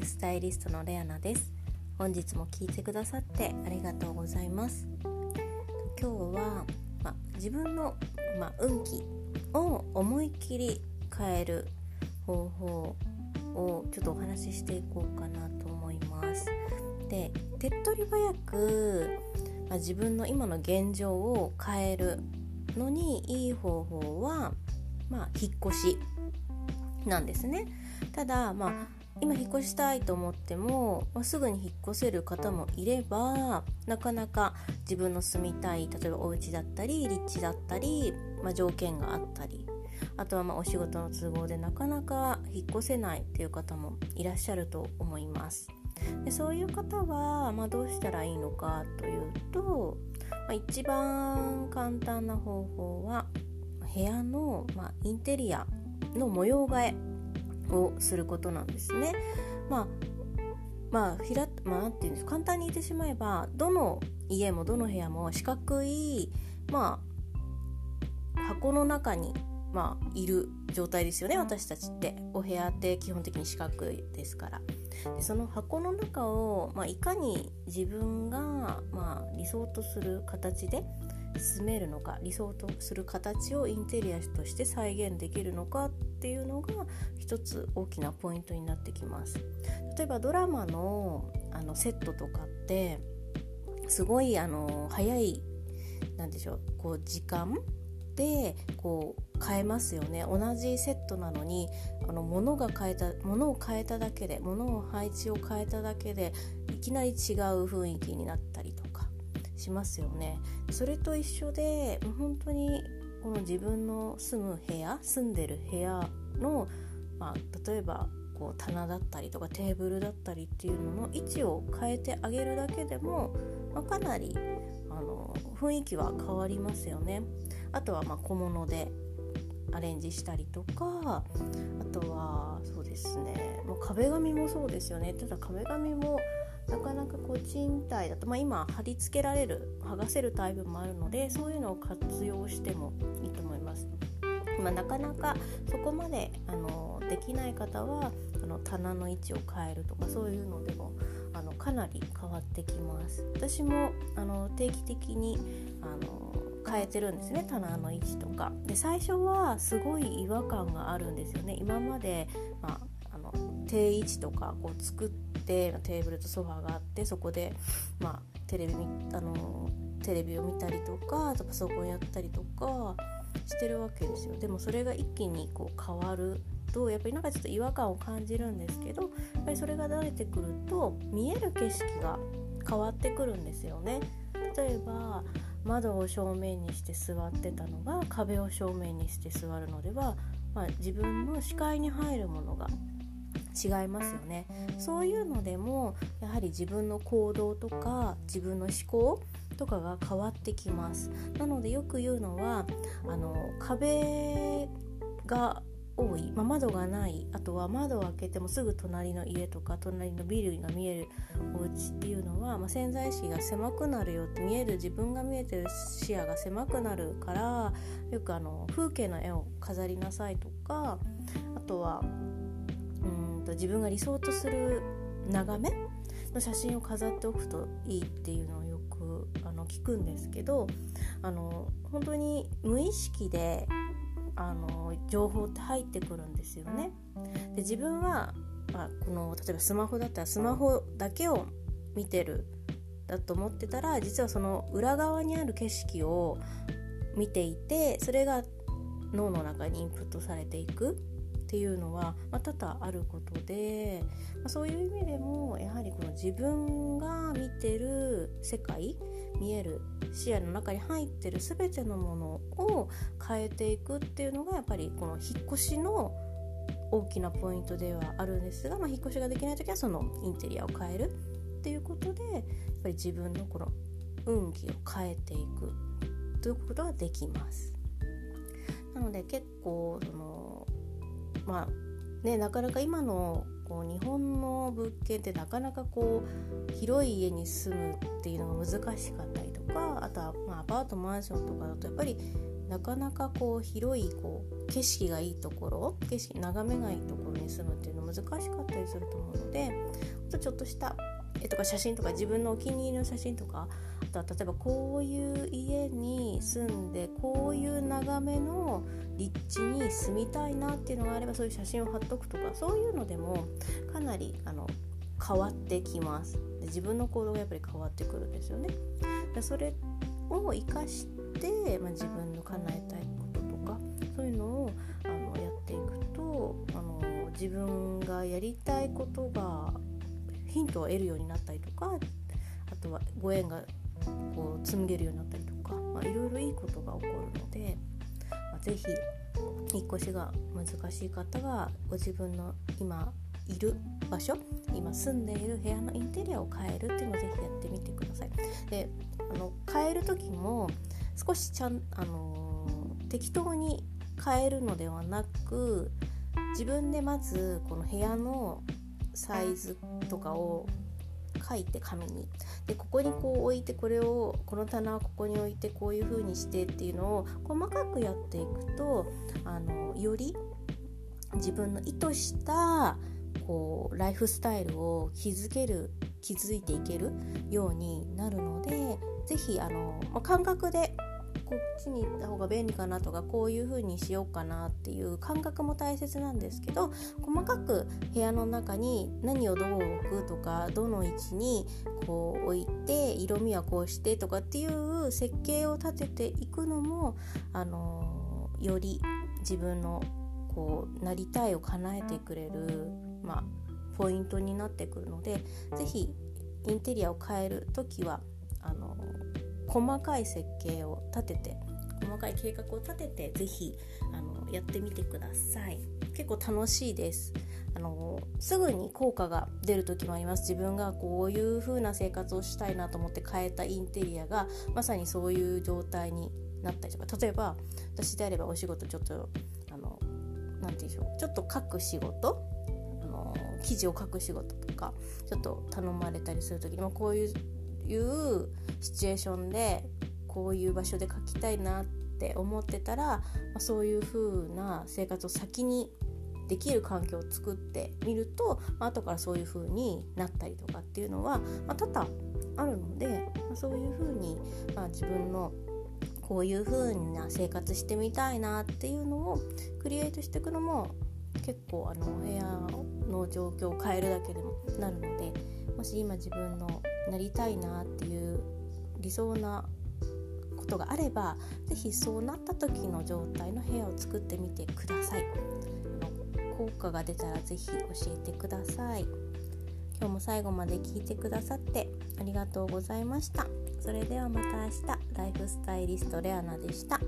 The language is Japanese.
フスタイリストのレアナです。本日も聞いてくださってありがとうございます。今日は、ま、自分の、ま、運気を思いっきり変える方法をちょっとお話ししていこうかなと思います。で手っ取り早く、ま自分の今の現状を変えるのにいい方法は、まあ、引っ越しなんですね。ただまあ今引っ越したいと思っても、まあ、すぐに引っ越せる方もいればなかなか自分の住みたい例えばお家だったり立地だったり、まあ、条件があったりあとはまあお仕事の都合でなかなか引っ越せないっていう方もいらっしゃると思います。でそういう方は、まあ、どうしたらいいのかというと、まあ、一番簡単な方法は部屋の、まあ、インテリアの模様替えをすることなんですね。まあまあ、ひらまあ、なんていうんです簡単に言ってしまえばどの家もどの部屋も四角い、まあ、箱の中に、まあ、いる状態ですよね私たちって。お部屋って基本的に四角いですから。でその箱の中を、まあ、いかに自分が、まあ、理想とする形で住めるのか理想とする形をインテリアとして再現できるのかっっていうのが一つ大きなポイントになってきます。例えばドラマのあのセットとかってすごいあの早いなんでしょうこう時間でこう変えますよね。同じセットなのにあの物が変えた物を変えただけで物を配置を変えただけでいきなり違う雰囲気になったりとかしますよね。それと一緒で本当にこの自分の住む部屋住んでる部屋の、まあ、例えばこう棚だったりとかテーブルだったりっていうのの位置を変えてあげるだけでも、まあ、かなりあの雰囲気は変わりますよね。あとはま小物でアレンジしたりとかあとはそうですねもう壁紙もそうですよねただ壁紙もなかなかこう賃貸だと、まあ、今貼り付けられる剥がせるタイプもあるのでそういうのを活用してもいいと思います。まあ、なかなかそこまであのできない方はあの棚の位置を変えるとかそういうのでもあのかなり変わってきます。私もあの定期的にあの変えてるんですね棚の位置とか。で最初はすごい違和感があるんですよね。今まで、まあ、定位置とかこう作ってテーブルとソファーがあってそこで、まあ、テレビあのテレビを見たりとかあとパソコンやったりとかしてるわけですよ。でもそれが一気にこう変わるとやっぱりなんかちょっと違和感を感じるんですけどやっぱりそれが慣れてくると見える景色が変わってくるんですよね。例えば窓を正面にして座ってたのが壁を正面にして座るのでは、まあ、自分の視界に入るものが違いますよね。そういうのでもやはり自分の行動とか自分の思考とかが変わってきます。なのでよく言うのはあの壁が多い、まあ、窓がないあとは窓を開けてもすぐ隣の家とか隣のビルが見えるお家っていうのは、まあ、潜在意識が狭くなるよって見える自分が見えてる視野が狭くなるからよくあの風景の絵を飾りなさいとかあとはと自分が理想とする眺めの写真を飾っておくといいっていうのをよくあの聞くんですけどあの本当に無意識であの情報って入ってくるんですよね。で自分は、まあ、この例えばスマホだったらスマホだけを見てるだと思ってたら実はその裏側にある景色を見ていてそれが脳の中にインプットされていくっていうのは、まあ、多々あることで、まあ、そういう意味でもやはりこの自分が見てる世界見える視野の中に入ってる全てのものを変えていくっていうのがやっぱりこの引っ越しの大きなポイントではあるんですが、まあ、引っ越しができない時はそのインテリアを変えるっていうことでやっぱり自分のこの運気を変えていくということができます。なので結構そのまあねなかなか今のこう日本の物件ってなかなかこう広い家に住むっていうのが難しかったりとかあとはまあアパートマンションとかだとやっぱりなかなかこう広いこう景色がいいところ景色眺めがいいところに住むっていうの難しかったりすると思うのでちょっとした絵とか写真とか自分のお気に入りの写真とかとは例えばこういう家に住んでこういう眺めの立地に住みたいなっていうのがあればそういう写真を貼っとくとかそういうのでもかなりあの変わってきます。で自分の行動がやっぱり変わってくるんですよね。でそれを生かして、まあ、自分の叶えたいこととかそういうのをあのやっていくとあの自分がやりたいことがヒントを得るようになったりとかあとはご縁がこう紡げるようになったりとか、まあ、いろいろいいことが起こるので、まあ、是非引っ越しが難しい方はご自分の今いる場所今住んでいる部屋のインテリアを変えるっていうのをぜひやってみてください。であの変える時も少しちゃん、あのー、適当に変えるのではなく自分でまずこの部屋のサイズとかを書いて紙に。でここにこう置いてこれをこの棚はここに置いてこういう風にしてっていうのを細かくやっていくとあのより自分の意図したこうライフスタイルを築ける築いていけるようになるので是非あの、ま感覚でこっちに行った方が便利かなとかこういう風にしようかなっていう感覚も大切なんですけど細かく部屋の中に何をどう置くとかどの位置にこう置いて色味はこうしてとかっていう設計を立てていくのもあのより自分のこうなりたいを叶えてくれる、まあ、ポイントになってくるので是非インテリアを変える時は細かい設計を立てて細かい計画を立てて是非あのやってみてください。結構楽しいです。あのすぐに効果が出る時もあります。自分がこういう風な生活をしたいなと思って変えたインテリアがまさにそういう状態になったりとか。例えば私であればお仕事ちょっとあの何て言うんでしょう。ちょっと書く仕事あの記事を書く仕事とかちょっと頼まれたりする時にもこういういうシチュエーションでこういう場所で書きたいなって思ってたら、まあ、そういう風な生活を先にできる環境を作ってみると、まあ後からそういう風になったりとかっていうのは、まあ、多々あるので、まあ、そういう風に、まあ、自分のこういう風な生活してみたいなっていうのをクリエイトしていくのも結構あの部屋の状況を変えるだけでもなるのでもし今自分のなりたいなっていう理想なことがあれば是非そうなった時の状態の部屋を作ってみてください。効果が出たら是非教えてください。今日も最後まで聞いてくださってありがとうございました。それではまた明日。ライフスタイリストレアナでした。